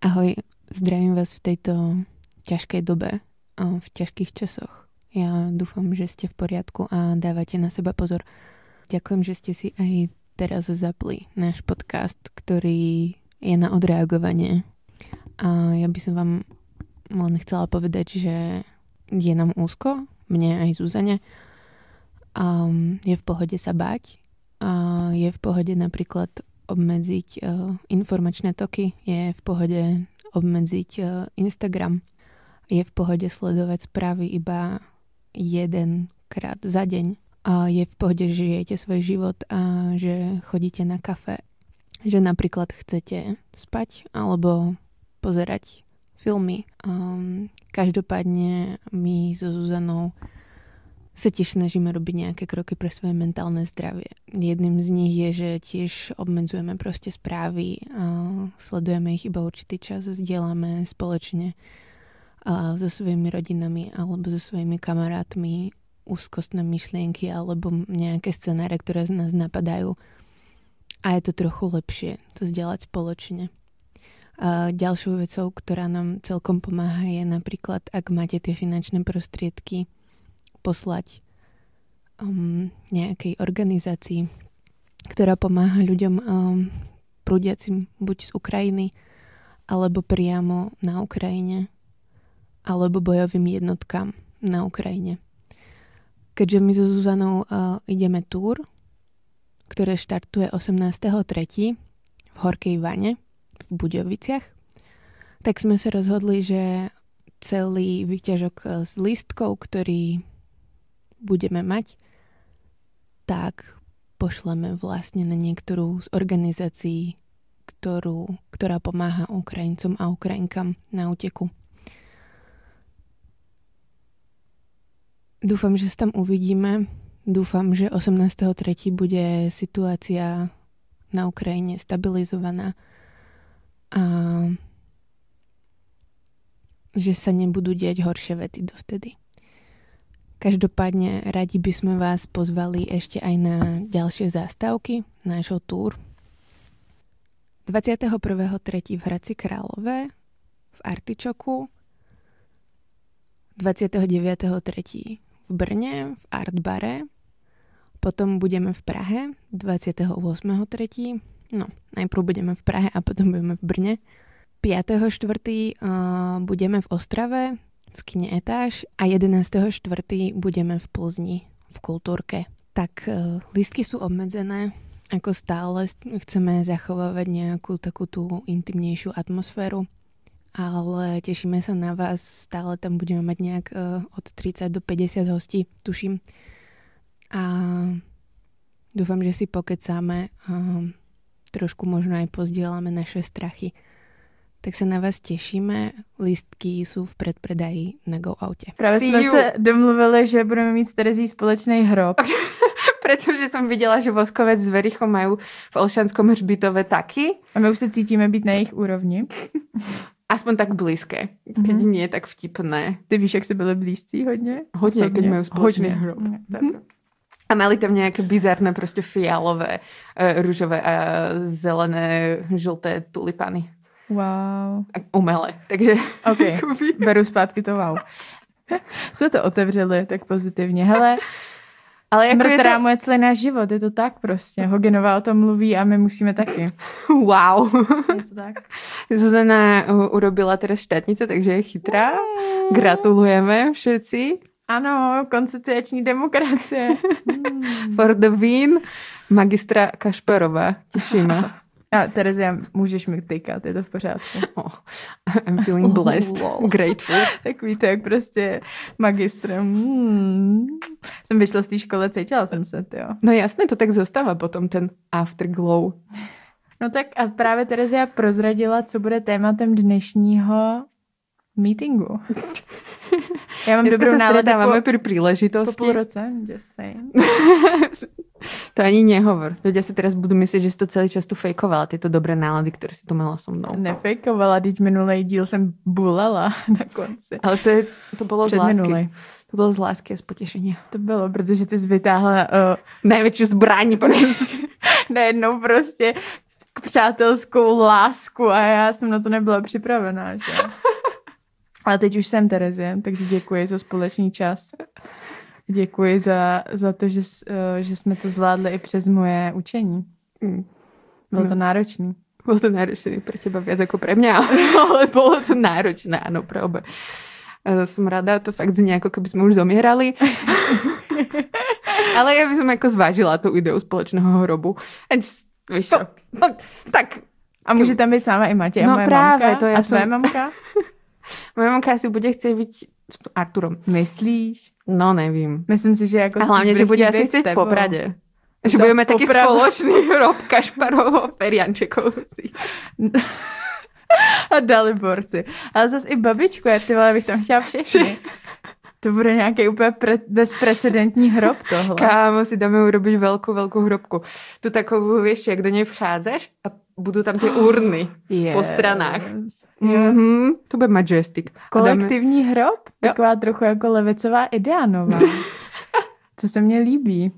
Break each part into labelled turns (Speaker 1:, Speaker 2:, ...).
Speaker 1: Ahoj, zdravím vás v tejto ťažkej dobe, v ťažkých časoch. Ja dúfam, že ste v poriadku a dávate na seba pozor. Ďakujem, že ste si aj teraz zapli náš podcast, ktorý je na odreagovanie. A ja by som vám len chcela povedať, že je nám úzko, mne aj Zuzane. A je v pohode sa bať. A je v pohode napríklad obmedziť uh, informačné toky, je v pohode obmedziť uh, Instagram, je v pohode sledovať správy iba jedenkrát za deň. A je v pohode, že žijete svoj život a že chodíte na kafe, že napríklad chcete spať alebo pozerať filmy. Každopádne my so Zuzanou sa tiež snažíme robiť nejaké kroky pre svoje mentálne zdravie. Jedným z nich je, že tiež obmedzujeme proste správy, uh, sledujeme ich iba určitý čas, zdieľame spoločne a so svojimi rodinami alebo so svojimi kamarátmi úzkostné myšlienky alebo nejaké scenáre, ktoré z nás napadajú. A je to trochu lepšie to zdieľať spoločne. A ďalšou vecou, ktorá nám celkom pomáha, je napríklad, ak máte tie finančné prostriedky, poslať um, nejakej organizácii, ktorá pomáha ľuďom um, prúdiacim buď z Ukrajiny, alebo priamo na Ukrajine alebo bojovým jednotkám na Ukrajine. Keďže my so Zuzanou uh, ideme túr, ktoré štartuje 18.3. v Horkej Vane v Budoviciach, tak sme sa rozhodli, že celý výťažok uh, s listkov, ktorý budeme mať, tak pošleme vlastne na niektorú z organizácií, ktorú, ktorá pomáha Ukrajincom a Ukrajinkám na úteku. Dúfam, že sa tam uvidíme. Dúfam, že 18.3. bude situácia na Ukrajine stabilizovaná a že sa nebudú diať horšie vety dovtedy. Každopádne radi by sme vás pozvali ešte aj na ďalšie zástavky nášho túr. 21.3. v Hradci Králové, v Artičoku, 29.3 v Brne, v Artbare, potom budeme v Prahe 28.3. No, najprv budeme v Prahe a potom budeme v Brne. 5.4. Uh, budeme v Ostrave v kine Etáž a 11.4. budeme v Plzni v Kultúrke. Tak uh, listky sú obmedzené, ako stále chceme zachovávať nejakú takú tú intimnejšiu atmosféru ale tešíme sa na vás. Stále tam budeme mať nejak uh, od 30 do 50 hostí, tuším. A dúfam, že si pokecáme a trošku možno aj pozdielame naše strachy. Tak se na vás těšíme. Lístky jsou v předpredaji na Go Autě.
Speaker 2: Právě jsme se domluvili, že budeme mít s Terezí společný hrob.
Speaker 3: Pretože som videla, že Voskovec s Verichom majú v Olšanskom hřbitove taky.
Speaker 2: A my už se cítíme být na jejich úrovni.
Speaker 3: Aspoň tak blízké, keď mm-hmm. nie tak vtipné.
Speaker 2: Ty víš, jak si byli blízcí hodně?
Speaker 3: Hodně, Osobně. keď majú spoločný hodně. hrob. Mm-hmm. A mali tam nějaké bizarné, prostě fialové, uh, růžové a zelené, žlté tulipany.
Speaker 2: Wow.
Speaker 3: A umelé, takže...
Speaker 2: Ok, beru zpátky to wow. Jsme to otevřeli tak pozitivně. Hele, ale jako Smrt je to... je celý náš život, je to tak prostě. Hogenová o tom mluví a my musíme taky.
Speaker 3: Wow.
Speaker 2: Je to tak.
Speaker 3: Zuzana urobila teda štátnice, takže je chytrá. Gratulujeme všetci.
Speaker 2: Ano, konsociační demokracie.
Speaker 3: For the win. Magistra Kašperova. Těšíme.
Speaker 2: A Terezia, můžeš mi tykat, je to v pořádku.
Speaker 3: Oh, I'm feeling blessed, oh, wow. grateful.
Speaker 2: Takový to, jak prostě magistrem. Hmm. Jsem vyšla z té školy, cítila jsem se, jo.
Speaker 3: No jasně, to tak zůstává potom ten afterglow.
Speaker 2: No tak a právě Terezia prozradila, co bude tématem dnešního meetingu.
Speaker 3: Já mám dobrou náladu po, pri príležitosti.
Speaker 2: Po půl roce, just saying.
Speaker 3: To ani nehovor. Ľudia si teraz budú myslieť, že si to celý čas tu fejkovala, tieto dobré nálady, ktoré si tu mala so mnou.
Speaker 2: Nefejkovala, teď minulý díl jsem bulela na konci.
Speaker 3: Ale to, je, to bylo z lásky. Minulej. To bylo z lásky a z potěšení.
Speaker 2: To bylo, protože ty jsi vytáhla uh,
Speaker 3: největší zbraň prostě.
Speaker 2: Najednou prostě přátelskou lásku a já jsem na to nebyla připravená, že? Ale teď už jsem Terezie, takže děkuji za společný čas. Děkuji za, za to, že, uh, že jsme to zvládli i přes moje učení. Mm. Bylo no. to náročný.
Speaker 1: Bylo to náročné pro těba víc jako pro mě, ale bylo to náročné, ano, pro obe. Som rada, to fakt zní, jako keby jsme už zomírali. ale já bych jako zvážila tu ideu společného hrobu. Just, víš to, no, tak.
Speaker 2: A může tam být sama i Matěj
Speaker 1: no,
Speaker 2: a moje
Speaker 1: právě,
Speaker 2: mamka?
Speaker 1: To já
Speaker 2: a tvoje jsem... mamka?
Speaker 1: moje mamka asi bude chtít být s Arturom.
Speaker 2: Myslíš?
Speaker 1: No, nevím.
Speaker 2: Myslím si, že jako...
Speaker 1: A hlavně, že bude asi chcít v Popradě. Že Za budeme taky společný hrob Kašparovo Feriančekovci.
Speaker 2: a Daliborci. Ale zase i babičku, já ty vole, bych tam chtěla všechny. To bude nějaký úplně pre- bezprecedentní hrob tohle.
Speaker 1: Kámo, si dáme urobit velkou, velkou hrobku. Tu takovou, víš, jak do něj vcházeš a budou tam ty urny yes. po stranách. Mm-hmm. To bude majestic.
Speaker 2: Kolektivní dáme... hrob? Taková jo. trochu jako levicová idea nová. to se mně líbí.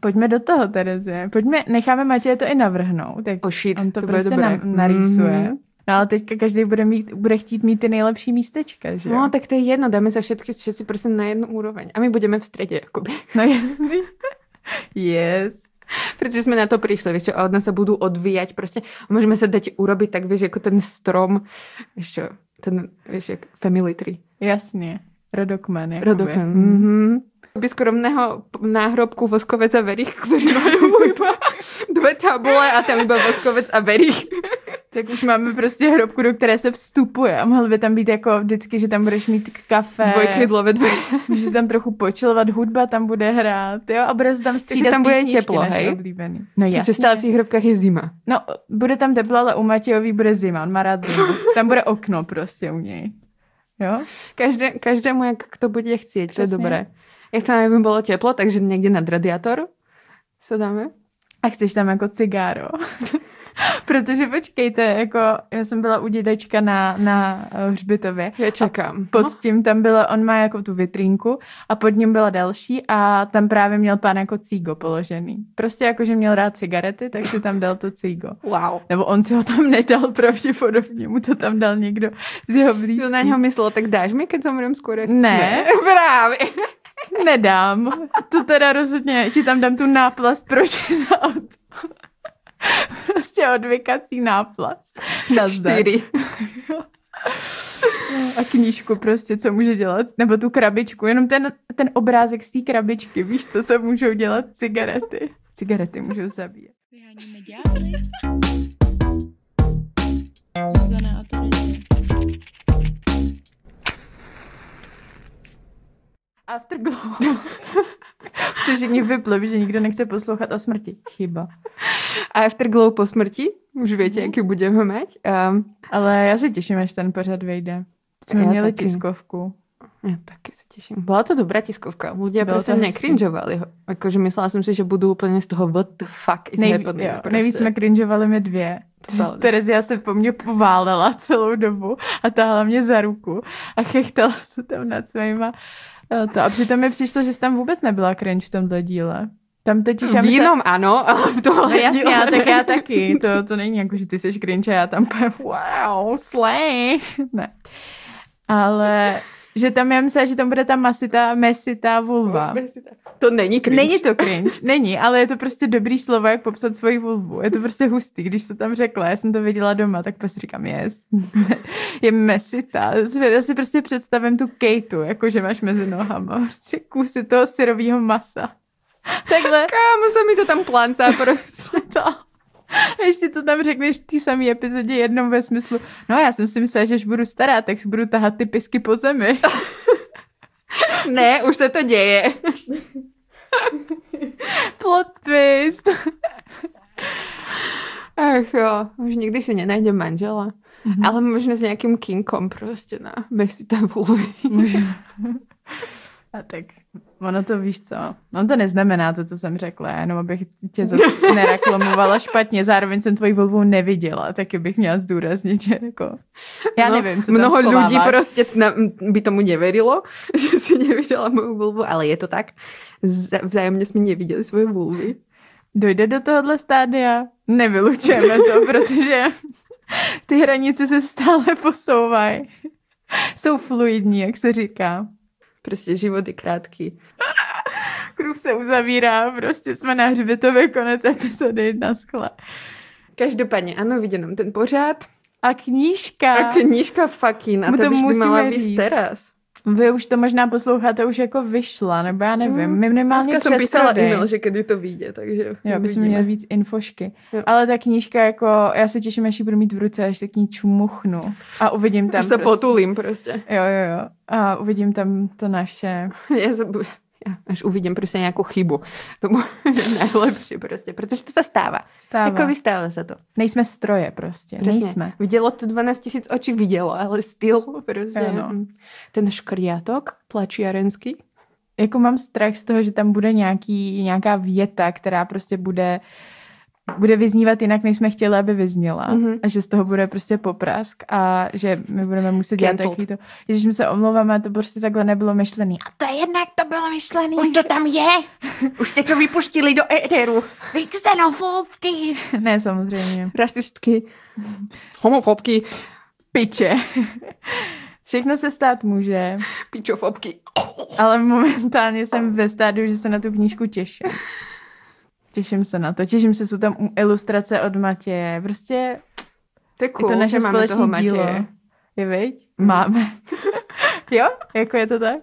Speaker 2: Pojďme do toho, Terezie. Pojďme, necháme Matěje to i navrhnout. Tak
Speaker 1: oh shit,
Speaker 2: on to,
Speaker 1: to
Speaker 2: prostě
Speaker 1: na,
Speaker 2: narýsuje. Mm-hmm. No ale teďka každý bude, mít, bude chtít mít ty nejlepší místečka, že
Speaker 1: No tak to je jedno, dáme se všetky, všetci prostě na jednu úroveň. A my budeme v středě, jakoby.
Speaker 2: No jasný. yes.
Speaker 1: Protože jsme na to přišli, víš a od nás se budou odvíjať, prostě můžeme se dať urobiť tak, víš, jako ten strom, víš čo, ten, víš, jak family tree.
Speaker 2: Jasně, rodokmen. Jakoby.
Speaker 1: Rodokmen, mhm by skromného náhrobku Voskovec a Verich, ktorí majú iba dve tabule a tam iba Voskovec a Verich.
Speaker 2: Tak už máme prostě hrobku, do které se vstupuje a mohl by tam být jako vždycky, že tam budeš mít kafe.
Speaker 1: Dvojkrydlové dveře.
Speaker 2: Můžeš tam trochu počilovat, hudba tam bude hrát, jo, a bude se tam střídat
Speaker 1: tam bude teplo, hej?
Speaker 2: Oblíbený. No jasně.
Speaker 1: Protože stále v těch hrobkách je zima.
Speaker 2: No, bude tam teplo, ale u Matějový bude zima, on má rád zimu. Tam bude okno prostě u něj. Jo?
Speaker 1: Každé, každému, jak to bude chcít, to je dobré. Já chcem, aby bylo teplo, takže někde nad radiátor se dáme.
Speaker 2: A chceš tam jako cigáro. Protože počkejte, jako já jsem byla u dědečka na, na eh, hřbitově.
Speaker 1: Já čekám.
Speaker 2: Pod no. tím tam byla, on má jako tu vitrínku a pod ním byla další a tam právě měl pán jako cígo položený. Prostě jako, že měl rád cigarety, tak si tam dal to cígo.
Speaker 1: Wow.
Speaker 2: Nebo on si ho tam nedal pravděpodobně, mu to tam dal někdo z jeho blízkých. To
Speaker 1: na něho myslel, tak dáš mi, když zomrem skoro? Ne.
Speaker 2: ne.
Speaker 1: Právě.
Speaker 2: Nedám. To teda rozhodně, ti tam dám tu náplast pro ženat. Prostě odvykací náplast.
Speaker 1: Na Čtyři.
Speaker 2: A knížku prostě, co může dělat, nebo tu krabičku, jenom ten, ten obrázek z té krabičky, víš, co se můžou dělat cigarety. Cigarety můžou zabíjet. Vyháníme Zuzana a. Afterglow. Protože mě vyplo, že nikdo nechce poslouchat o smrti. Chyba.
Speaker 1: A Afterglow po smrti? Už víte, jaký budeme mít. Um,
Speaker 2: Ale já se těším, až ten pořad vejde. Jsme já měli taky. tiskovku.
Speaker 1: Já taky se těším. Byla to dobrá tiskovka. Lidé prostě nekrinžovali. Jakože myslela jsem si, že budu úplně z toho what the fuck is
Speaker 2: Nej, jo, prostě. Nejvíc jsme crinžovali my dvě. Terezia se po mně poválela celou dobu a táhla mě za ruku a chechtala se tam nad svýma to. A přitom mi přišlo, že jsi tam vůbec nebyla cringe v tomhle díle. Tam totiž...
Speaker 1: V jinom se... ano, ale v tomhle
Speaker 2: No jasně, já, tak já taky. To, to není jako, že ty jsi cringe a já tam wow, slay. Ne. Ale že tam já myslím, že tam bude ta masita, mesita vulva.
Speaker 1: To není cringe.
Speaker 2: Není to cringe, není, ale je to prostě dobrý slovo, jak popsat svoji vulvu. Je to prostě hustý, když to tam řekla, já jsem to viděla doma, tak prostě říkám, yes, je mesita. Já si prostě představím tu Kejtu, jako že máš mezi nohama, prostě kusy toho syrového masa. Takhle.
Speaker 1: Kámo, se mi to tam plancá prostě.
Speaker 2: to. Ještě to tam řekneš v té samé epizodě jednou ve smyslu, no já jsem si myslela, že až budu stará, tak si budu tahat ty pisky po zemi.
Speaker 1: ne, už se to děje.
Speaker 2: Plot twist.
Speaker 1: Ach jo, už nikdy si nenajdem manžela. Mm-hmm. Ale možná s nějakým kinkom prostě na mesita vulvy.
Speaker 2: A tak ono to víš co, ono to neznamená to, co jsem řekla, jenom abych tě zase nereklamovala špatně, zároveň jsem tvoji volbu neviděla, taky bych měla zdůraznit, že jako, já no, nevím, co
Speaker 1: Mnoho lidí prostě na, by tomu neverilo, že si neviděla moju volbu, ale je to tak, vzájemně jsme neviděli svoje volby.
Speaker 2: dojde do tohohle stádia. Nevylučujeme to, protože ty hranice se stále posouvají. Jsou fluidní, jak se říká.
Speaker 1: Prostě život je krátký.
Speaker 2: Kruh se uzavírá, prostě jsme na hřbitově konec epizody na skle.
Speaker 1: Každopádně, ano, vidím nám ten pořád.
Speaker 2: A knížka.
Speaker 1: A knížka fucking. A to, by
Speaker 2: musíme
Speaker 1: mala být teraz.
Speaker 2: Vy už to možná posloucháte, už jako vyšla, nebo já nevím. Minimálně
Speaker 1: Dneska jsem písala e-mail, že kdy to vyjde, takže
Speaker 2: Jo, bychom
Speaker 1: uvidíme.
Speaker 2: měli víc infošky.
Speaker 1: Jo.
Speaker 2: Ale ta knížka, jako, já se těším, až ji budu mít v ruce, až se k ní čumuchnu. A uvidím tam
Speaker 1: Už se
Speaker 2: prostě.
Speaker 1: potulím prostě.
Speaker 2: Jo, jo, jo. A uvidím tam to naše.
Speaker 1: Já, se, já až uvidím prostě nějakou chybu. To bude najlepší prostě, protože to se stává.
Speaker 2: Stává.
Speaker 1: Jako vystává se to.
Speaker 2: Nejsme stroje prostě.
Speaker 1: Přesně.
Speaker 2: Nejsme.
Speaker 1: Vidělo to 12 tisíc očí, vidělo, ale styl prostě.
Speaker 2: Ano.
Speaker 1: Ten škriatok plačiarenský.
Speaker 2: Jako mám strach z toho, že tam bude nějaký, nějaká věta, která prostě bude bude vyznívat jinak, než jsme chtěli, aby vyzněla.
Speaker 1: Mhm.
Speaker 2: A že z toho bude prostě poprask a že my budeme muset dělat takový to. Když my se omlouváme, to prostě takhle nebylo myšlený. A to je jednak to bylo myšlený.
Speaker 1: Už to tam je! Už tě to vypustili do éteru.
Speaker 2: Vy xenofobky. ne, samozřejmě.
Speaker 1: Rasistky, homofobky,
Speaker 2: Piče. Všechno se stát může,
Speaker 1: pičofobky.
Speaker 2: ale momentálně jsem ve stádiu, že se na tu knížku těším. Těším se na to. Těším se, jsou tam ilustrace od Matěje. Prostě
Speaker 1: To je
Speaker 2: je
Speaker 1: cool,
Speaker 2: to naše
Speaker 1: máme toho
Speaker 2: společné dílo.
Speaker 1: Matěje.
Speaker 2: Je viď?
Speaker 1: Mhm.
Speaker 2: Máme. jo? Jako je to tak?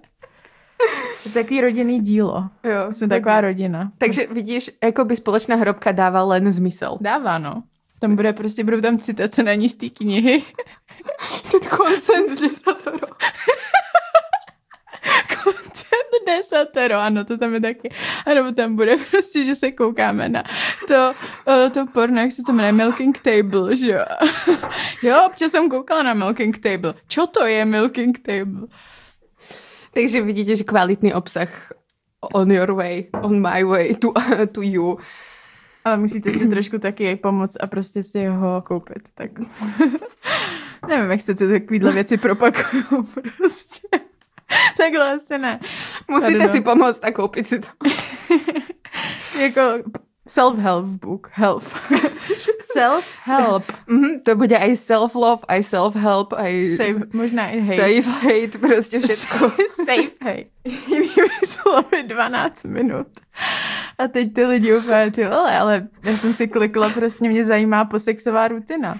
Speaker 2: Je to takový rodinný dílo.
Speaker 1: Jo,
Speaker 2: Jsme taková rodina.
Speaker 1: Takže vidíš, jako by společná hrobka dává len zmysel.
Speaker 2: Dává, no. Tam bude prostě, budou tam citace na ní z té knihy.
Speaker 1: Ten koncent desatoro.
Speaker 2: Content desatero, ano, to tam je taky. A nebo tam bude prostě, že se koukáme na to, to porno, jak se to jmenuje, Milking Table, že jo. jo, občas jsem koukala na Milking Table. Čo to je Milking Table?
Speaker 1: Takže vidíte, že kvalitný obsah on your way, on my way to, to you.
Speaker 2: Ale musíte si trošku taky pomoct a prostě si ho koupit. Tak nevím, jak se ty takovýhle věci propakují prostě. Takhle asi ne.
Speaker 1: Musíte si pomoct a koupit si to.
Speaker 2: Jako self-help book. Help.
Speaker 1: Self-help. Mhm, to bude aj self-love, aj self-help, aj
Speaker 2: Save, možná i hate.
Speaker 1: safe hate, prostě všetko.
Speaker 2: Safe hate. Jinými slovy 12 minut. A teď ty lidi úplně, ty vole, ale já jsem si klikla, prostě mě zajímá posexová rutina.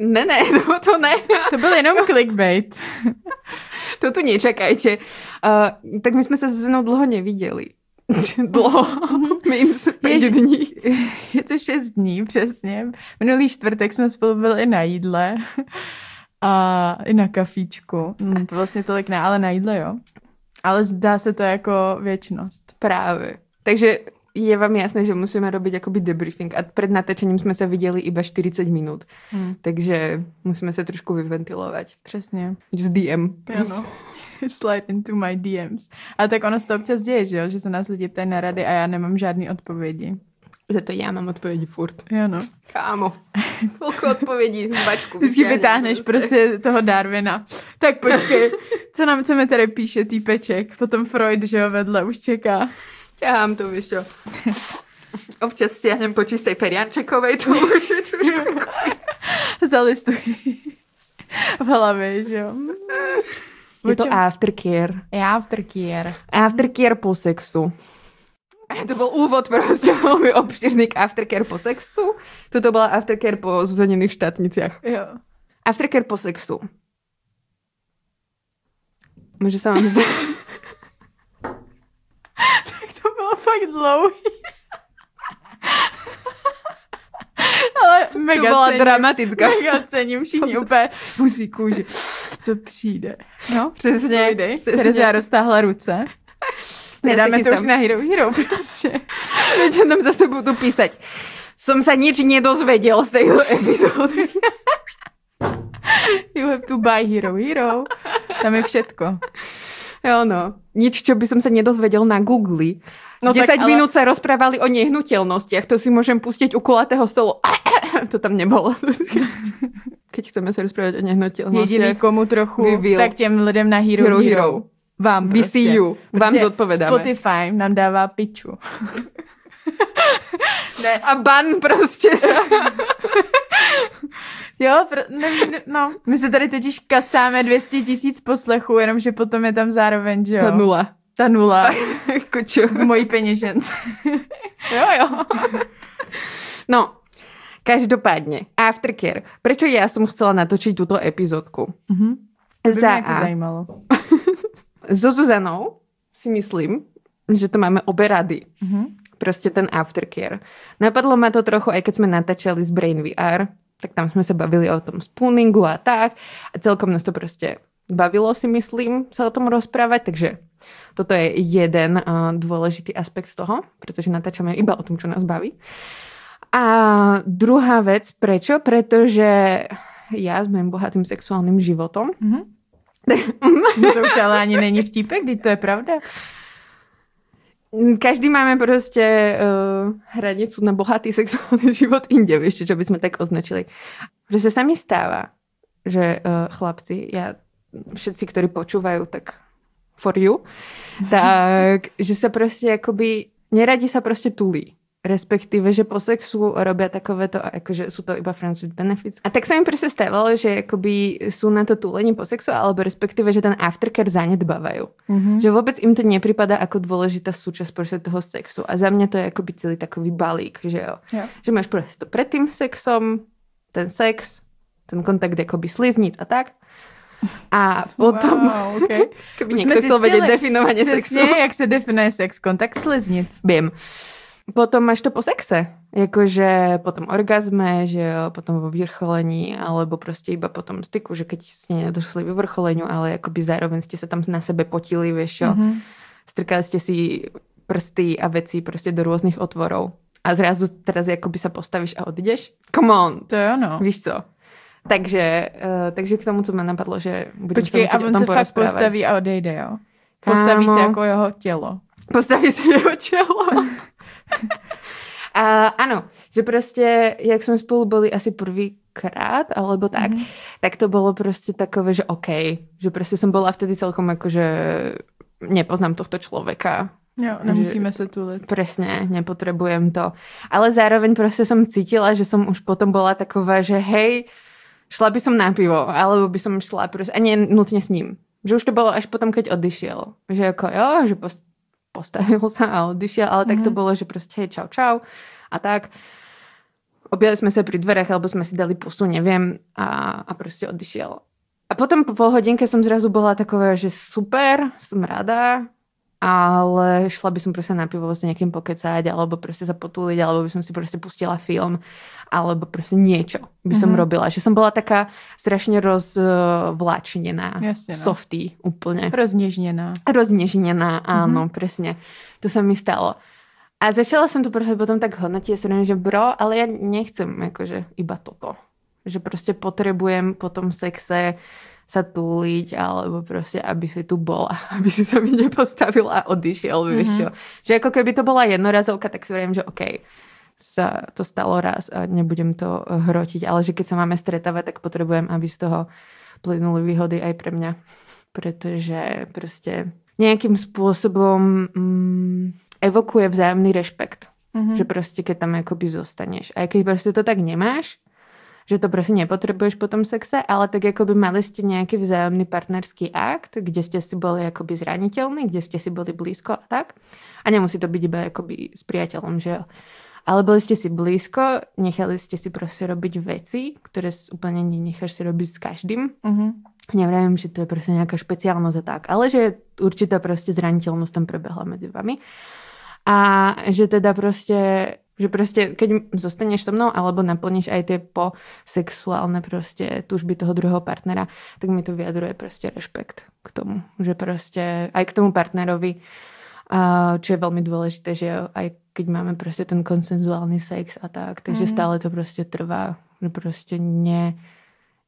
Speaker 1: Ne, ne, to, to ne.
Speaker 2: To byl jenom clickbait.
Speaker 1: To tu nečakajte. Uh, tak my jsme se s Zenou dlouho neviděli. dlouho. Means pět dní.
Speaker 2: Je to šest dní, přesně. Minulý čtvrtek jsme spolu byli i na jídle a i na kafíčku. Hmm, to vlastně tolik ne, ale na jídle, jo. Ale zdá se to jako věčnost.
Speaker 1: Právě. Takže je vám jasné, že musíme robiť akoby debriefing a pred natáčením jsme se viděli iba 40 minut.
Speaker 2: Hmm.
Speaker 1: Takže musíme se trošku vyventilovat.
Speaker 2: Přesně.
Speaker 1: Just DM.
Speaker 2: Ano. Slide into my DMs. Ale tak ono se to občas děje, že jo? Že se nás lidi ptají na rady a já nemám žádný odpovědi.
Speaker 1: Za to já mám odpovědi furt.
Speaker 2: Jo no.
Speaker 1: Kámo. Toľko odpovědí z bačku.
Speaker 2: Vždycky vytáhneš prostě toho Darwina. Tak počkej, co nám, co mi tady píše týpeček? Potom Freud, že jo, vedle už čeká.
Speaker 1: Ťahám to, víš čo. Občas stiahnem po čistej periančekovej, to už je trošku...
Speaker 2: Zalistuj v hlavě, že jo.
Speaker 1: Je to aftercare.
Speaker 2: Já aftercare.
Speaker 1: Aftercare po sexu. To byl úvod prostě velmi obširný k aftercare po sexu. Toto byla aftercare po zuzeněných štátniciach.
Speaker 2: Jo.
Speaker 1: Aftercare po sexu. Může se vám zdát.
Speaker 2: Tak to bylo fakt dlouhý. Ale mega
Speaker 1: To byla
Speaker 2: cením,
Speaker 1: dramatická.
Speaker 2: Mega cením všichni úplně husí kůži. Co přijde? No,
Speaker 1: Přesně.
Speaker 2: Dej.
Speaker 1: přesně.
Speaker 2: Tereza roztáhla ruce. Nedáme to už na Hero Hero prostě.
Speaker 1: Že nám zase budu písať. Som sa nič nedozvedel z tejto epizódy.
Speaker 2: You have to buy Hero Hero. Tam je všetko.
Speaker 1: Jo no. Nič, čo by som sa nedozvedel na Google.
Speaker 2: No
Speaker 1: No,
Speaker 2: tak
Speaker 1: 10
Speaker 2: ale-
Speaker 1: minút sa rozprávali o nehnuteľnostiach. To si môžem pustiť u kulatého stolu. To tam nebolo. Keď chceme sa rozprávať o
Speaker 2: Jediný,
Speaker 1: nehnuteľnostiach.
Speaker 2: komu trochu,
Speaker 1: Vyvil.
Speaker 2: tak těm lidem na Hero
Speaker 1: Hero
Speaker 2: Hero.
Speaker 1: Hero.
Speaker 2: Vám
Speaker 1: We see you. Vám
Speaker 2: Protože
Speaker 1: zodpovedáme.
Speaker 2: Spotify nám dává piču.
Speaker 1: ne. A ban prostě
Speaker 2: jo, pro, ne, ne, no. My se tady totiž kasáme 200 tisíc poslechů, jenomže potom je tam zároveň, že jo.
Speaker 1: Nula.
Speaker 2: Ta nula.
Speaker 1: Kuču.
Speaker 2: V mojí peněžence.
Speaker 1: jo, jo. no, každopádně, aftercare. Prečo ja som chcela natočiť túto epizódku?
Speaker 2: Mm-hmm.
Speaker 1: Za
Speaker 2: A. zajímalo.
Speaker 1: so Zuzanou si myslím, že to máme obe rady.
Speaker 2: Mm-hmm.
Speaker 1: Prostě ten aftercare. Napadlo ma to trochu, aj keď sme natáčali z Brain VR, tak tam sme sa bavili o tom spooningu a tak. A celkom nás to prostě bavilo si myslím sa o tom rozprávať, takže toto je jeden uh, dôležitý aspekt toho, pretože natáčame iba o tom, čo nás baví. A druhá vec, prečo? Pretože já s mým bohatým sexuálním životom.
Speaker 2: Mm-hmm. to už ale ani není vtípek, když to je pravda.
Speaker 1: Každý máme prostě uh, hranicu na bohatý sexuální život inde, ešte, čo by sme tak označili. Že sa sami stáva, že uh, chlapci, ja, všetci, ktorí počúvajú, tak for you, tak, že sa prostě akoby, neradi sa prostě tulí respektíve, že po sexu robia takovéto, akože sú to iba friends with benefits. A tak sa mi proste stávalo, že akoby sú na to túlení po sexu, alebo respektíve, že ten aftercare zanedbávajú. Mm-hmm. Že vôbec im to nepripada ako dôležitá súčasť proste toho sexu. A za mňa to je akoby celý takový balík, že jo. Yeah. Že máš proste to pred tým sexom, ten sex, ten kontakt akoby sliznic a tak. A potom,
Speaker 2: wow, okay.
Speaker 1: niekto chcel vedieť definovanie sexu.
Speaker 2: jak se definuje sex, kontakt sliznic.
Speaker 1: Viem. Potom máš to po sexe. Jakože potom orgazme, že jo, potom vo vyvrcholení, alebo prostě iba potom styku, že keď ste nedošli vyvrcholeniu, ale akoby zároveň ste sa tam na sebe potili, vieš čo. Mm-hmm. Strkali ste si prsty a veci prostě do rôznych otvorov. A zrazu teraz jakoby sa postavíš a odjdeš. Come on.
Speaker 2: To je ono.
Speaker 1: Víš co? Takže, uh, takže k tomu, co mě napadlo, že
Speaker 2: budeme Počkej, se a on se fakt postaví a odejde, jo? Postaví Kámo. se jako jeho tělo.
Speaker 1: Postaví se jeho tělo. A ano, že prostě, jak jsme spolu byli asi prvýkrát, alebo tak, mm-hmm. tak to bylo prostě takové, že OK, že prostě jsem byla vtedy celkom jako, že nepoznám tohto člověka.
Speaker 2: Jo, nemusíme se tulit.
Speaker 1: Presne, nepotrebujem to. Ale zároveň prostě som cítila, že som už potom bola taková, že hej, šla by som na pivo, alebo by som šla prostě, a nie nutně s ním. Že už to bylo až potom, keď odišiel. Že jako jo, že post, postavil sa a odišiel, ale mm-hmm. tak to mhm. bolo, že proste hej, čau, čau a tak. Objali sme sa pri dverách, alebo sme si dali pusu, neviem, a, a proste odišiel. A potom po pol hodinke som zrazu bola taková, že super, som rada, ale šla by som prostě na pivo s někým pokecať, alebo prostě sa potúliť, alebo by som si prostě pustila film, alebo prostě niečo by som mm -hmm. robila. Že som bola taká strašne rozvláčnená,
Speaker 2: Jasne, no.
Speaker 1: softy úplne.
Speaker 2: Roznežnená.
Speaker 1: Roznežnená, áno, mm -hmm. presne. To sa mi stalo. A začala som to prostě potom tak hodnotiť, že bro, ale ja nechcem akože iba toto. Že prostě potrebujem po tom sexe sa túliť, alebo proste, aby si tu bola, aby si sa mi nepostavila a odišiel, mm-hmm. vieš čo. Že ako keby to bola jednorazovka, tak si viem, že OK, sa to stalo raz a nebudem to hrotiť, ale že keď sa máme stretávať, tak potrebujem, aby z toho plynuli výhody aj pre mňa. Pretože proste nejakým spôsobom mm, evokuje vzájomný rešpekt. Mm-hmm. Že proste, keď tam akoby zostaneš. A keď proste to tak nemáš, že to prostě nepotřebuješ po tom sexe, ale tak jako by mali jste nějaký vzájemný partnerský akt, kde jste si byli jakoby zranitelní, kde jste si byli blízko a tak. A nemusí to být iba jakoby s priateľom, že jo. Ale byli jste si blízko, nechali jste si prostě robiť veci, které úplně nenecháš si robiť s každým. Mm-hmm. Nevím, že to je prostě nějaká špeciálnosť a tak, ale že určitá prostě zraniteľnosť tam prebehla mezi vami. A že teda prostě že prostě, keď zostaneš so mnou alebo naplníš aj tie po sexuálne prostě tužby toho druhého partnera, tak mi to vyjadruje prostě rešpekt k tomu. Že prostě aj k tomu partnerovi, čo je veľmi dôležité, že aj keď máme prostě ten konsenzuálny sex a tak, takže mm. stále to prostě trvá. Že prostě ne,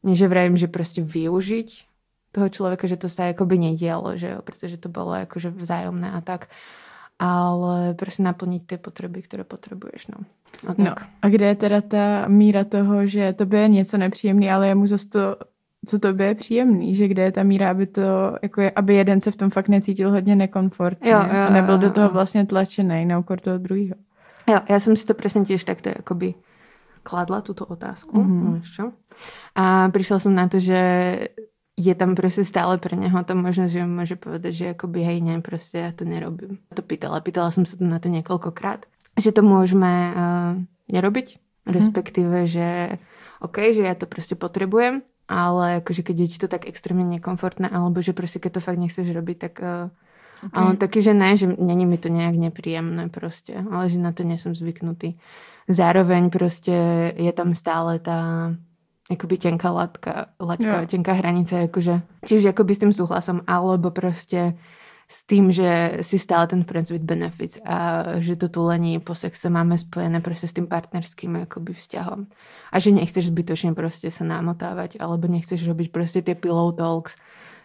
Speaker 1: ne že vrajím, že prostě využiť toho člověka, že to sa jakoby nedialo, že jo, protože to bylo jakože vzájomné a tak ale prostě naplnit ty potřeby, které potřebuješ. No.
Speaker 2: A, no, a kde je teda ta míra toho, že to je něco nepříjemný, ale je mu zase to, co to je příjemný, že kde je ta míra, aby to, jako je, aby jeden se v tom fakt necítil hodně nekomfortně
Speaker 1: jo, jo,
Speaker 2: a nebyl do toho vlastně tlačený na úkor toho druhého.
Speaker 1: Jo, já jsem si to přesně těž takto jakoby kladla tuto otázku. Mm-hmm. A přišla jsem na to, že je tam prostě stále pre neho ta možnosť, že může povedať, že akoby hej, ne, prostě já to nerobím. To pýtala, pýtala jsem se na to několikrát, že to můžeme uh, nerobiť, mm. respektíve, že OK, že já to prostě potrebujem, ale jakože keď je ti to tak extrémně nekomfortné, alebo že prostě keď to fakt nechceš robiť, tak uh, okay. ale taky, že ne, že není mi to nějak nepříjemné prostě, ale že na to nejsem zvyknutý. Zároveň prostě je tam stále ta jakoby tenká latka, laťka, jo. tenká hranice, jakože, či už jakoby s tím souhlasom, alebo prostě s tým, že si stále ten friends with benefits a že to tulení po sexe máme spojené prostě s tým partnerským jakoby vzťahom. A že nechceš zbytočně prostě se námotávať, alebo nechceš robiť prostě ty pillow talks,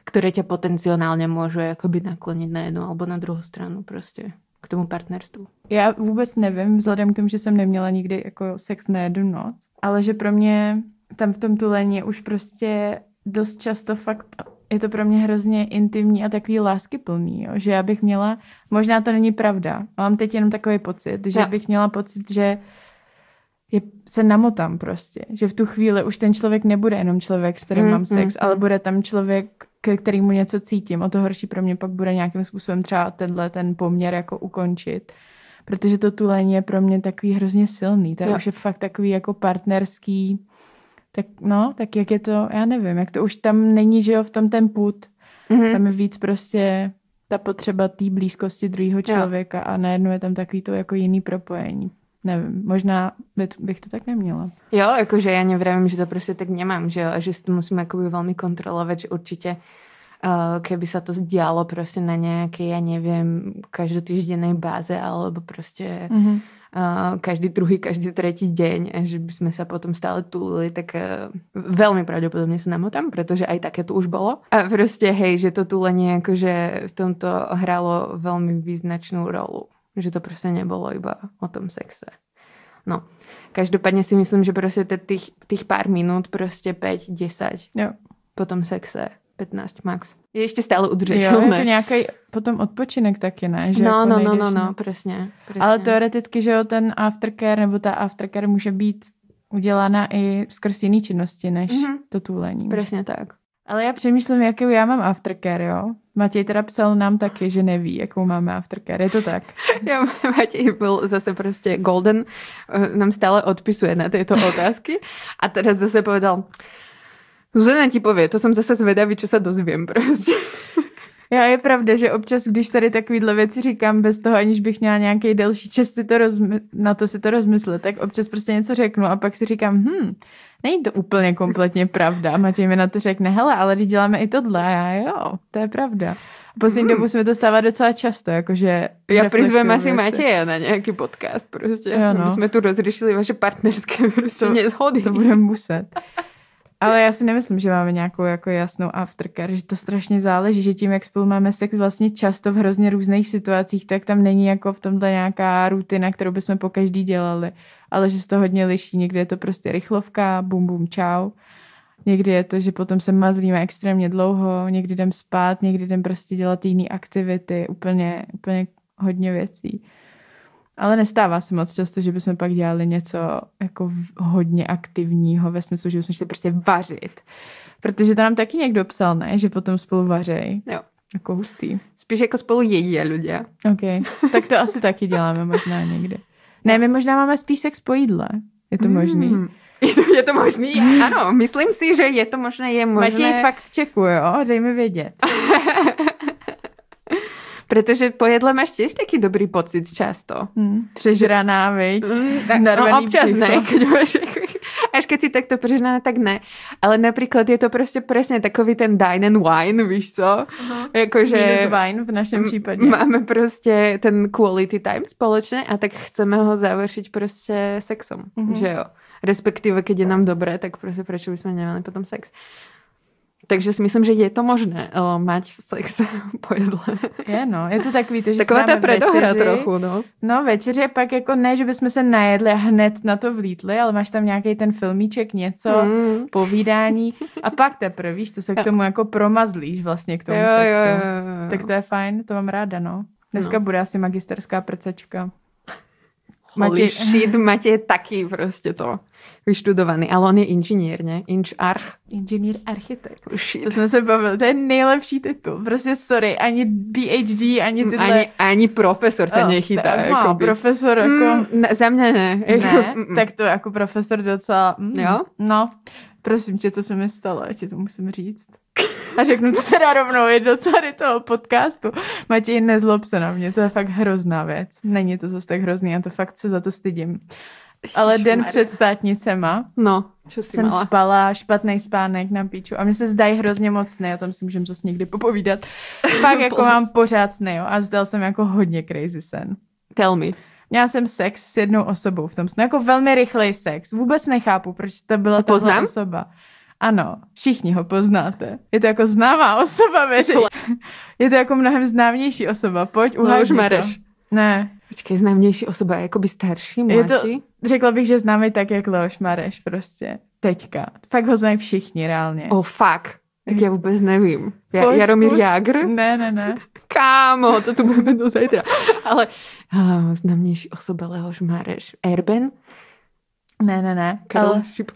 Speaker 1: které tě potenciálně můžu jakoby naklonit na jednu alebo na druhou stranu prostě k tomu partnerstvu.
Speaker 2: Já vůbec nevím, vzhledem k tomu, že jsem neměla nikdy jako sex na jednu noc, ale že pro mě tam v tom tulení už prostě dost často fakt je to pro mě hrozně intimní a takový láskyplný, jo? že já bych měla, možná to není pravda, mám teď jenom takový pocit, že no. bych měla pocit, že je, se namotám prostě, že v tu chvíli už ten člověk nebude jenom člověk, s kterým mm, mám sex, mm, ale mm. bude tam člověk, ke kterému něco cítím. O to horší pro mě pak bude nějakým způsobem třeba tenhle ten poměr jako ukončit. Protože to tulení je pro mě takový hrozně silný. To je už je fakt takový jako partnerský, tak no, tak jak je to, já nevím, jak to už tam není, že jo, v tom ten put. Mm-hmm. Tam je víc prostě ta potřeba té blízkosti druhého člověka jo. a najednou je tam takový to jako jiný propojení. Nevím, možná bych to tak neměla.
Speaker 1: Jo, jakože já nevím, že to prostě tak nemám, že jo, a že si to musím jakoby velmi kontrolovat, že určitě uh, keby sa to dialo prostě na nějaké, já nevím, každotýždennej báze, alebo prostě mm-hmm každý druhý, každý tretí deň, že by sme sa potom stále tulili, tak uh, veľmi pravdepodobne sa namotám, pretože aj také to už bolo. A prostě hej, že to tulenie akože v tomto hralo veľmi význačnú rolu. Že to prostě nebolo iba o tom sexe. No, každopádně si myslím, že prostě těch, těch pár minut, prostě 5, 10 jo. po tom sexe 15 max. Je ještě stále udržitelné.
Speaker 2: Jo, jako nějaký potom odpočinek taky, ne?
Speaker 1: Že no, jako no, no, no, no, přesně,
Speaker 2: přesně. Ale teoreticky, že jo, ten aftercare nebo ta aftercare může být udělána i skrz jiný činnosti, než mm-hmm. to tulení.
Speaker 1: Přesně tak.
Speaker 2: Ale já přemýšlím, jakou já mám aftercare, jo? Matěj teda psal nám taky, že neví, jakou máme aftercare. Je to tak?
Speaker 1: Já, Matěj byl zase prostě golden, eh, nám stále odpisuje na tyto otázky a teraz zase povedal, Zuzana ti pově, to jsem zase zvedavý, co se dozvím prostě.
Speaker 2: Já je pravda, že občas, když tady takovýhle věci říkám bez toho, aniž bych měla nějaký delší čas si to rozmy- na to si to rozmyslet, tak občas prostě něco řeknu a pak si říkám, hm, není to úplně kompletně pravda. A Matěj mi na to řekne, hele, ale když děláme i tohle. A já, jo, to je pravda. A poslední hmm. dobu se mi to stává docela často, jakože...
Speaker 1: Já prizvem asi Matěje na nějaký podcast prostě. Jo, no. My jsme tu rozřešili vaše partnerské prostě to, nezhody.
Speaker 2: To budeme muset. Ale já si nemyslím, že máme nějakou jako jasnou aftercare, že to strašně záleží, že tím, jak spolu máme sex vlastně často v hrozně různých situacích, tak tam není jako v tomhle nějaká rutina, kterou bychom po každý dělali, ale že se to hodně liší. Někdy je to prostě rychlovka, bum bum čau. Někdy je to, že potom se mazlíme extrémně dlouho, někdy jdem spát, někdy jdem prostě dělat jiné aktivity, úplně, úplně hodně věcí. Ale nestává se moc často, že bychom pak dělali něco jako hodně aktivního ve smyslu, že bychom šli prostě vařit. Protože to nám taky někdo psal, ne? Že potom spolu vařej.
Speaker 1: Jo.
Speaker 2: Jako hustý.
Speaker 1: Spíš jako spolu jedí lidé.
Speaker 2: OK. Tak to asi taky děláme možná někdy. Ne, my možná máme spíš sex po jídle. Je to možný? Mm.
Speaker 1: Je to, je to možný? Ano, myslím si, že je to možné, je možné.
Speaker 2: Matěj fakt čeku, jo? Dej mi vědět.
Speaker 1: Protože po jedle máš těž taky dobrý pocit často.
Speaker 2: Hmm. Přežraná, viď?
Speaker 1: Mm, no občas psycho. ne, keď máš, až keď si takto přežraná, tak ne. Ale například je to prostě přesně takový ten dine and wine, víš co? Uh-huh.
Speaker 2: Jakože... Minus wine v našem případě.
Speaker 1: Máme prostě ten quality time společně a tak chceme ho završit prostě sexom, uh-huh. že jo? Respektive, keď je nám dobré, tak prostě proč bychom neměli potom sex. Takže si myslím, že je to možné uh, mať sex po jedle.
Speaker 2: Je no, je to takový, to, že
Speaker 1: Taková ta predohra večeři, trochu, no.
Speaker 2: No večeře pak jako ne, že bychom se najedli a hned na to vlítli, ale máš tam nějaký ten filmíček, něco, mm. povídání a pak teprve, víš, to se k tomu jako promazlíš vlastně k tomu jo, sexu. Jo, jo, jo. Tak to je fajn, to mám ráda, no. Dneska no. bude asi magisterská prcačka. Matěj-
Speaker 1: shit, Matěj je taky prostě to vyštudovaný, ale on je inženýr, ne? Inč arch.
Speaker 2: Inženýr architekt.
Speaker 1: Shit.
Speaker 2: Co jsme se bavili, to je nejlepší titul. Prostě sorry, ani PhD, ani tyhle...
Speaker 1: Ani, ani profesor se
Speaker 2: Oh,
Speaker 1: nechytá.
Speaker 2: to- no,
Speaker 1: jakoby.
Speaker 2: profesor jako...
Speaker 1: Mm, ne, za mě ne.
Speaker 2: Ne,
Speaker 1: Mm, mm.
Speaker 2: tak to jako profesor docela... Mm,
Speaker 1: Jo?
Speaker 2: No, prosím tě, co se mi stalo, já ti to musím říct. A řeknu to teda rovnou i do tady toho podcastu. Matěj, nezlob se na mě, to je fakt hrozná věc. Není to zase tak hrozný, já to fakt se za to stydím. Ale den
Speaker 1: Ježišmarja.
Speaker 2: před státnicema
Speaker 1: No, čo si
Speaker 2: jsem
Speaker 1: mala?
Speaker 2: spala, špatný spánek na píču a mně se zdají hrozně moc sny, o tom si můžeme zase někdy popovídat. Fakt jako mám pořád sny, jo, a zdal jsem jako hodně crazy sen.
Speaker 1: Tell me.
Speaker 2: Měla jsem sex s jednou osobou v tom snu, jako velmi rychlej sex. Vůbec nechápu, proč to byla
Speaker 1: Poznám?
Speaker 2: osoba. Ano, všichni ho poznáte. Je to jako známá osoba veřejně. Je to jako mnohem známější osoba. Pojď,
Speaker 1: Leoš
Speaker 2: uháď
Speaker 1: Mareš.
Speaker 2: Ne,
Speaker 1: Počkej, známější osoba, jakoby starší,
Speaker 2: Je to-
Speaker 1: mladší?
Speaker 2: řekla bych, že známý tak, jak Leoš Mareš prostě. Teďka. Fakt ho znají všichni reálně.
Speaker 1: Oh, fuck. Tak já vůbec nevím. Ja,
Speaker 2: Pojď,
Speaker 1: Jaromír
Speaker 2: zkus.
Speaker 1: Jágr?
Speaker 2: Ne, ne, ne.
Speaker 1: Kámo, to tu budeme do zajtra. Ale uh, známější osoba Leoš Mareš. Erben?
Speaker 2: Ne, ne, ne.
Speaker 1: Karel
Speaker 2: Ale
Speaker 1: Šip...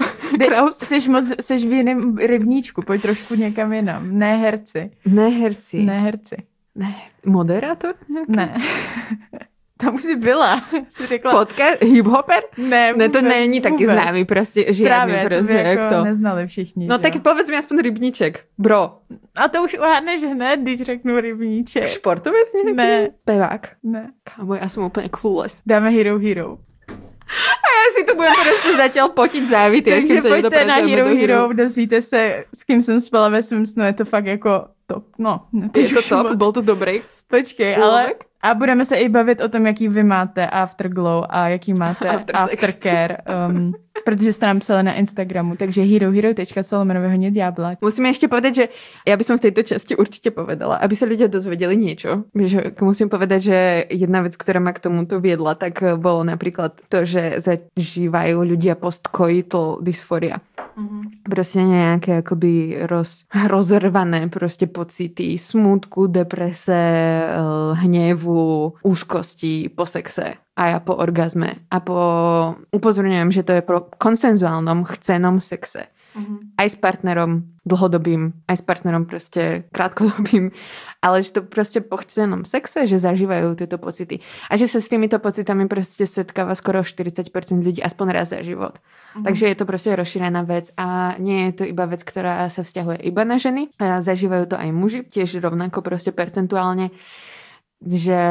Speaker 1: Kraus?
Speaker 2: Jsi, moc, jsi v jiném rybníčku, pojď trošku někam jinam. Ne herci.
Speaker 1: Ne herci.
Speaker 2: Ne herci.
Speaker 1: ne. Moderátor? nějaký?
Speaker 2: Ne. Tam už jsi byla, jsi řekla.
Speaker 1: Podcast? Hiphoper?
Speaker 2: Ne,
Speaker 1: Ne, to
Speaker 2: vůbec,
Speaker 1: není taky
Speaker 2: vůbec.
Speaker 1: známý, prostě žádný,
Speaker 2: Právě, to by
Speaker 1: prostě, jak
Speaker 2: jako
Speaker 1: to.
Speaker 2: neznali všichni.
Speaker 1: No
Speaker 2: že
Speaker 1: tak povedz mi aspoň rybníček. Bro.
Speaker 2: A to už uhádneš hned, když řeknu rybníček.
Speaker 1: Športovec nějaký?
Speaker 2: Ne.
Speaker 1: Pevák.
Speaker 2: Ne.
Speaker 1: Kámo, já jsem úplně clueless.
Speaker 2: Dáme Hero Hero.
Speaker 1: A já si tu budem prostě zatím potit závity, až kým se
Speaker 2: pojďte na Hero Hero, dozvíte se, s kým jsem spala ve svém snu, je to fakt jako top. No,
Speaker 1: Je to top, byl to dobrý.
Speaker 2: Počkej, ale a budeme se i bavit o tom, jaký vy máte afterglow a jaký máte
Speaker 1: After
Speaker 2: aftercare, um, protože jste nám psali na Instagramu, takže herohero.co hodně diabla.
Speaker 1: Musíme ještě povedať, že ja by som v tejto časti určite povedala, aby ľudia dozvedeli niečo. Že musím povedať, že jedna vec, ktorá ma k tomuto viedla, tak bolo napríklad to, že zažívajú ľudia postcoital dysphoria. Proste nejaké akoby roz, rozrvané proste pocity smutku, deprese, eh, hnevu, úzkosti po sexe a ja po orgazme. A po upozorňujem, že to je po konsenzuálnom, chcenom sexe aj s partnerom dlhodobým, aj s partnerom proste krátkodobým, ale že to proste po chcenom sexe, že zažívajú tieto pocity. A že sa s týmito pocitami proste setkáva skoro 40% ľudí aspoň raz za život. Takže je to proste rozšírená vec a nie je to iba vec, ktorá sa vzťahuje iba na ženy. A zažívajú to aj muži, tiež rovnako proste percentuálne, že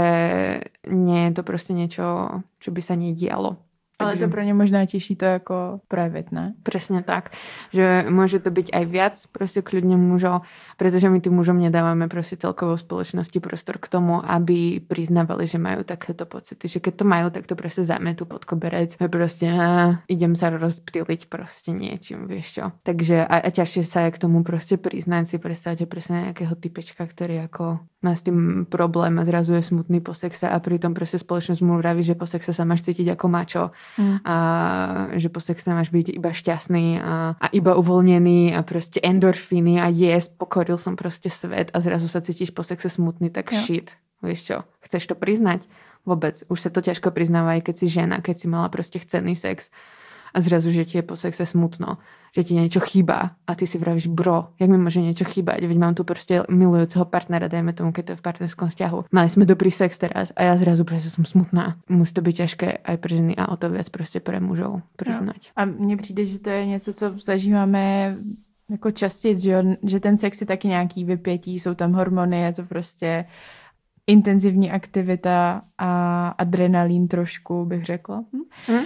Speaker 1: nie je to proste niečo, čo by sa nedialo.
Speaker 2: Ale to pro ně možná těžší to jako projevit, ne?
Speaker 1: Presne tak, že môže to byť aj viac proste kľudne mužov, pretože my tým mužom nedávame proste celkovo v spoločnosti prostor k tomu, aby priznávali, že majú takéto pocity, že keď to majú, tak to proste zametú pod koberec, že proste á, idem sa rozptýliť proste niečím, vieš čo. Takže a, a ťažšie sa je k tomu proste priznať si, predstavte presne nejakého typečka, ktorý ako má s tým problém a zrazu je smutný po sexe a pritom proste spoločnosť mu vraví, že po sexe sa máš cítiť ako mačo
Speaker 2: Mm.
Speaker 1: a že po sexe máš byť iba šťastný a, a iba uvoľnený a proste endorfíny a jesť, pokoril som proste svet a zrazu sa cítiš po sexe smutný, tak
Speaker 2: Jo.
Speaker 1: shit. Vieš čo, chceš to priznať? Vôbec. Už sa to ťažko priznáva, aj keď si žena, keď si mala proste chcený sex a zrazu, že ti je po sexe smutno, že ti niečo chýba a ty si vravíš, bro, jak mi môže niečo chýbať, veď mám tu proste milujúceho partnera, dajme tomu, keď to je v partnerskom vzťahu. Mali sme dobrý sex teraz a ja zrazu proste som smutná. Musí to byť ťažké aj pre ženy a o to viac proste pre mužov priznať.
Speaker 2: A mně přijde, že to je něco, co zažíváme jako častěji, že, jo? že ten sex je taky nějaký vypětí, jsou tam hormony, je to prostě intenzivní aktivita a adrenalín trošku, bych řekla. Hm?
Speaker 1: Hm.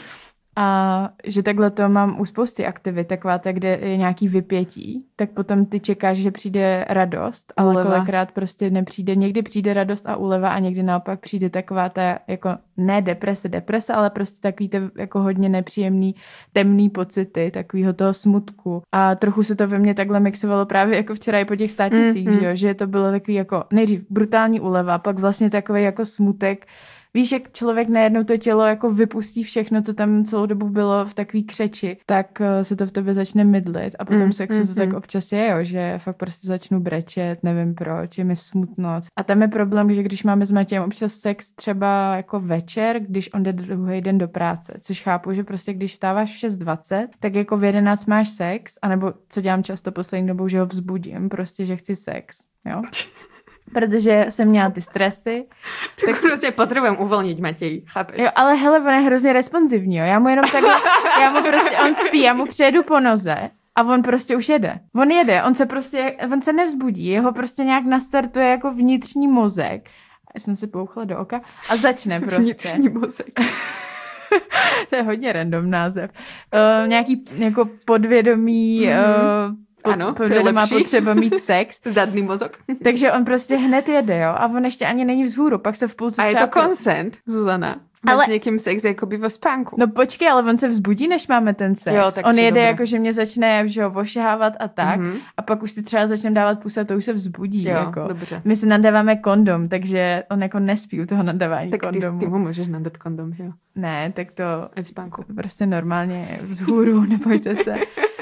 Speaker 2: A že takhle to mám u spousty aktivit, taková ta, kde je nějaký vypětí, tak potom ty čekáš, že přijde radost, ale
Speaker 1: Úleva.
Speaker 2: kolikrát prostě nepřijde. Někdy přijde radost a úleva a někdy naopak přijde taková ta, jako ne deprese, deprese, ale prostě takový to jako hodně nepříjemný, temný pocity, takovýho toho smutku. A trochu se to ve mně takhle mixovalo právě jako včera i po těch státnicích,
Speaker 1: Mm, mm.
Speaker 2: že jo, že to bylo takový jako nejdřív brutální úleva, pak vlastně takový jako smutek, víš, jak člověk najednou to tělo jako vypustí všechno, co tam celou dobu bylo v takový křeči, tak eh, se to v tobě začne mydlit a potom
Speaker 1: Mm,
Speaker 2: sexu
Speaker 1: mm,
Speaker 2: to tak
Speaker 1: mm.
Speaker 2: občas je, jo, že fakt prostě začnu brečet, nevím proč, je mi smutno. A tam je problém, že když máme s Matějem občas sex třeba jako večer, když on jde druhý den do práce, což chápu, že prostě když stáváš v 6.20, tak jako v 11 máš sex, anebo co dělám často poslední dobou, že ho vzbudím, prostě, že chci sex, jo. Protože jsem měla ty stresy,
Speaker 1: Tak prostě potřebujeme uvolnit Matěj, chápeš?
Speaker 2: Jo, ale hele, on je hrozně responsivní, jo. Já mu jenom takhle, já mu prostě, on spí, já mu přejedu po noze a on prostě už jede. On jede, on se prostě, on se nevzbudí, jeho prostě nějak nastartuje jako vnitřní mozek. Já jsem se pouchla do oka a začne prostě.
Speaker 1: Vnitřní mozek.
Speaker 2: to je hodně random název. Uh, nějaký jako podvědomí,
Speaker 1: Mhm.
Speaker 2: uh, pod,
Speaker 1: Ano, to je lepší.
Speaker 2: potřeba mít sex.
Speaker 1: Zadný mozek.
Speaker 2: Takže on prostě hned jede, jo. A on ještě ani není vzhůru, pak se v půlce
Speaker 1: A je to consent, Zuzana. Ale... S někým sex jakoby ve spánku.
Speaker 2: No počkej, ale on se vzbudí, než máme ten sex.
Speaker 1: Jo, tak
Speaker 2: on
Speaker 1: je
Speaker 2: jede
Speaker 1: dobré.
Speaker 2: jako, že mě začne že ho ošahávat a tak.
Speaker 1: Mhm.
Speaker 2: A pak už si třeba začneme dávat pusa, to už se vzbudí.
Speaker 1: Jo,
Speaker 2: jako.
Speaker 1: dobře.
Speaker 2: My si nadáváme kondom, takže on jako nespí u toho nadávání
Speaker 1: Tak ty,
Speaker 2: kondomu.
Speaker 1: ty mu můžeš nadat kondom, že jo?
Speaker 2: Ne, tak to
Speaker 1: I v spánku.
Speaker 2: prostě normálně vzhůru, nebojte se.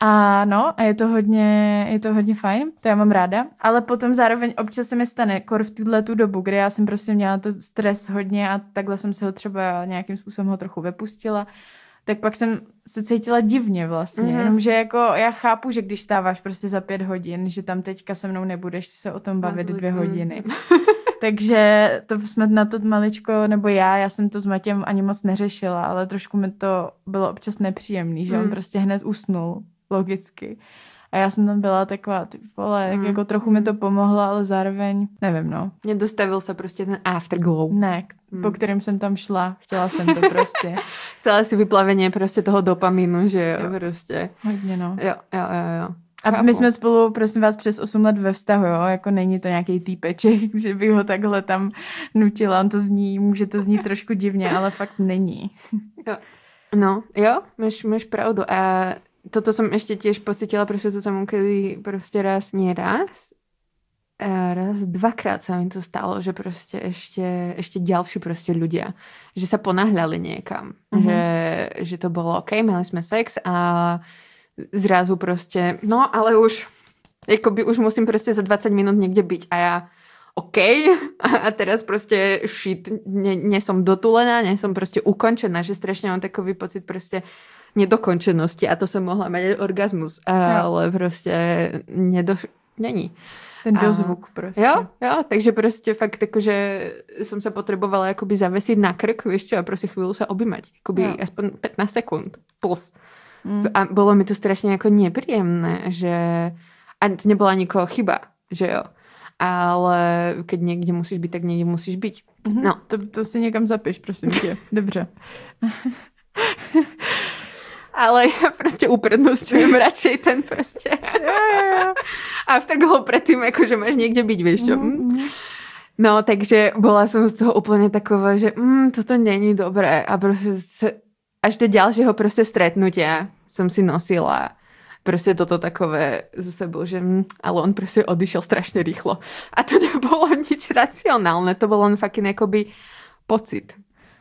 Speaker 2: A no, a je to hodně, je to hodně fajn, to já mám ráda, ale potom zároveň občas se mi stane, kor v tuhle tu dobu, kdy já jsem prostě měla to stres hodně a takhle jsem se ho třeba nějakým způsobem ho trochu vypustila, tak pak jsem se cítila divně vlastně,
Speaker 1: Mhm.
Speaker 2: mm-hmm. jenomže jako já chápu, že když stáváš prostě za pět hodin, že tam teďka se mnou nebudeš se o tom bavit dvě
Speaker 1: Mhm.
Speaker 2: hodiny. Takže to jsme na to maličko, nebo já, já jsem to s Matěm ani moc neřešila, ale trošku mi to bylo občas nepříjemný, že on
Speaker 1: Mm.
Speaker 2: prostě hned usnul, logicky. A já jsem tam byla taková, ty vole,
Speaker 1: Mm.
Speaker 2: mm. jako trochu mi to pomohlo, ale zároveň, nevím, no.
Speaker 1: Nedostavil se prostě ten afterglow.
Speaker 2: Ne,
Speaker 1: Mm.
Speaker 2: po kterým jsem tam šla, chtěla jsem to prostě.
Speaker 1: Chcela si vyplavení prostě toho dopaminu, že jo,
Speaker 2: Jo.
Speaker 1: prostě.
Speaker 2: Hodně, no.
Speaker 1: Jo, jo, jo, jo.
Speaker 2: A
Speaker 1: Chápu.
Speaker 2: my jsme spolu, prosím vás, přes 8 let ve vztahu, jo, jako není to nějaký týpeček, že bych ho takhle tam nutila, on to zní, může to znít trošku divně, ale fakt není.
Speaker 1: No, jo, máš, máš pravdu. A toto som ešte tiež pocitila proste to tomu, kedy proste raz, nie raz, a raz, dvakrát sa mi to stalo, že proste ešte, ešte ďalší proste ľudia, že sa ponáhľali niekam,
Speaker 2: Mhm.
Speaker 1: že, že to bolo OK, mali sme sex a zrazu proste, no ale už, jakoby už musím proste za 20 minút niekde byť a ja OK, a teraz proste shit, nie, nie som dotulená, nie som proste ukončená, že strašne mám takový pocit proste nedokončenosti a to som mohla mať aj orgazmus, ale proste nedo, není.
Speaker 2: Ten
Speaker 1: A-
Speaker 2: dozvuk prostě.
Speaker 1: Jo, jo, takže prostě fakt jakože som sa potrebovala jakoby zavesiť na krk, vieš čo, a prostě chvíľu sa objímať, jakoby
Speaker 2: Jo.
Speaker 1: aspoň 15 sekund plus.
Speaker 2: Mm.
Speaker 1: A bolo mi to strašne jako nepríjemné, že a to nebola nikoho chyba, že jo. Ale keď niekde musíš byť, tak niekde musíš byť.
Speaker 2: Mhm.
Speaker 1: No.
Speaker 2: To, to si někam zapiš, prosím tě. Dobře.
Speaker 1: Ale ja proste uprednostňujem radšej ten proste. A tak ho predtým, akože máš niekde byť, vieš čo. Mm.
Speaker 2: Mhm.
Speaker 1: No, takže bola som z toho úplne taková, že mm, toto není dobré. A proste se, až do ďalšieho proste stretnutia som si nosila proste toto takové zo sebou, že mm, ale on proste odišiel strašne rýchlo. A to nebolo nič racionálne, to bol len fakt jakoby pocit.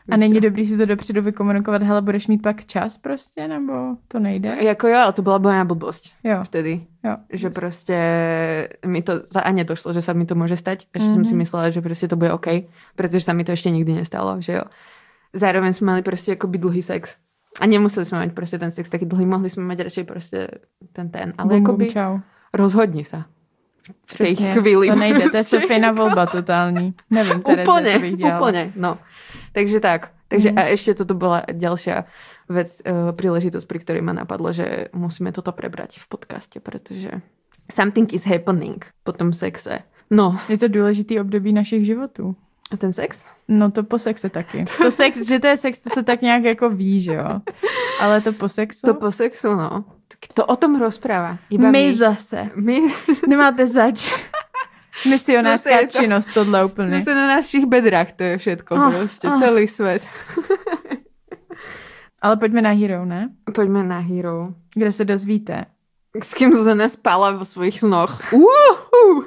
Speaker 2: A není dobrý si to dopředu vykomunikovat, hele, budeš mít pak čas prostě, nebo to nejde?
Speaker 1: Jako jo, ale to bola moja blbosť
Speaker 2: Jo,
Speaker 1: vtedy.
Speaker 2: jo.
Speaker 1: že prostě mi to za a nedošlo, že sa mi to môže stať a že mm-hmm. som si
Speaker 2: Mhm.
Speaker 1: myslela, že prostě to bude OK, pretože sa mi to ešte nikdy nestalo, že jo. Zároveň sme mali prostě akoby dlhý sex. A nemuseli sme mať prostě ten sex taký dlhý, mohli sme mať radšej prostě ten ten, ale
Speaker 2: Bum, bum,
Speaker 1: akoby
Speaker 2: čau.
Speaker 1: rozhodni sa. V
Speaker 2: Přesně,
Speaker 1: chvíli.
Speaker 2: To nejde, to je
Speaker 1: prostě.
Speaker 2: Sofina volba totální. Nevím, Tereze,
Speaker 1: Úplne,
Speaker 2: co bych dělala.
Speaker 1: úplne, no. Takže tak. Takže
Speaker 2: Mhm.
Speaker 1: a ešte toto bola ďalšia vec, uh, príležitosť, pri ktorej ma napadlo, že musíme toto prebrať v podcaste, pretože something is happening po tom sexe. No,
Speaker 2: Je to důležitý období našich životů.
Speaker 1: a ten sex?
Speaker 2: No to po sexe taky. To sex, že to je sex, to se tak nějak jako ví, že jo. Ale to po sexu?
Speaker 1: To po sexu, no. Tak to o tom rozpráva. Iba
Speaker 2: my
Speaker 1: my.
Speaker 2: zase.
Speaker 1: My,
Speaker 2: Nemáte zač. Misionářská
Speaker 1: je to-
Speaker 2: činnost tohle úplně.
Speaker 1: zase na našich bedrách to je všetko
Speaker 2: Ah,
Speaker 1: prostě,
Speaker 2: ah.
Speaker 1: celý svet.
Speaker 2: Ale pojďme na Hero, ne?
Speaker 1: Poďme na Hero.
Speaker 2: Kde se dozvíte,
Speaker 1: s kým Zuzana spala vo svojich snoch.
Speaker 2: Uhu.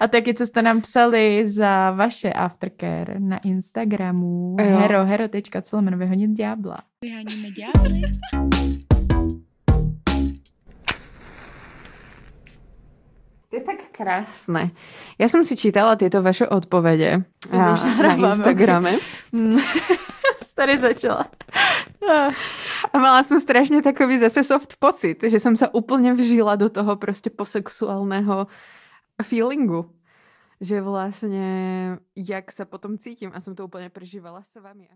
Speaker 2: A taky, co jste nám psali za vaše aftercare na Instagramu.
Speaker 1: Jo.
Speaker 2: Hero, hero.co vyhonit ďábla.
Speaker 4: Vyháníme ďábly.
Speaker 1: To je tak krásne. Ja som si čítala tieto vaše
Speaker 2: už
Speaker 1: na
Speaker 2: nahrávame,
Speaker 1: Instagrame.
Speaker 2: Mm. Tady začala.
Speaker 1: A mala som strašne takový zase soft pocit, že som sa úplne vžila do toho proste posexuálneho feelingu. Že vlastne, jak sa potom cítim a som to úplne prežívala s vami.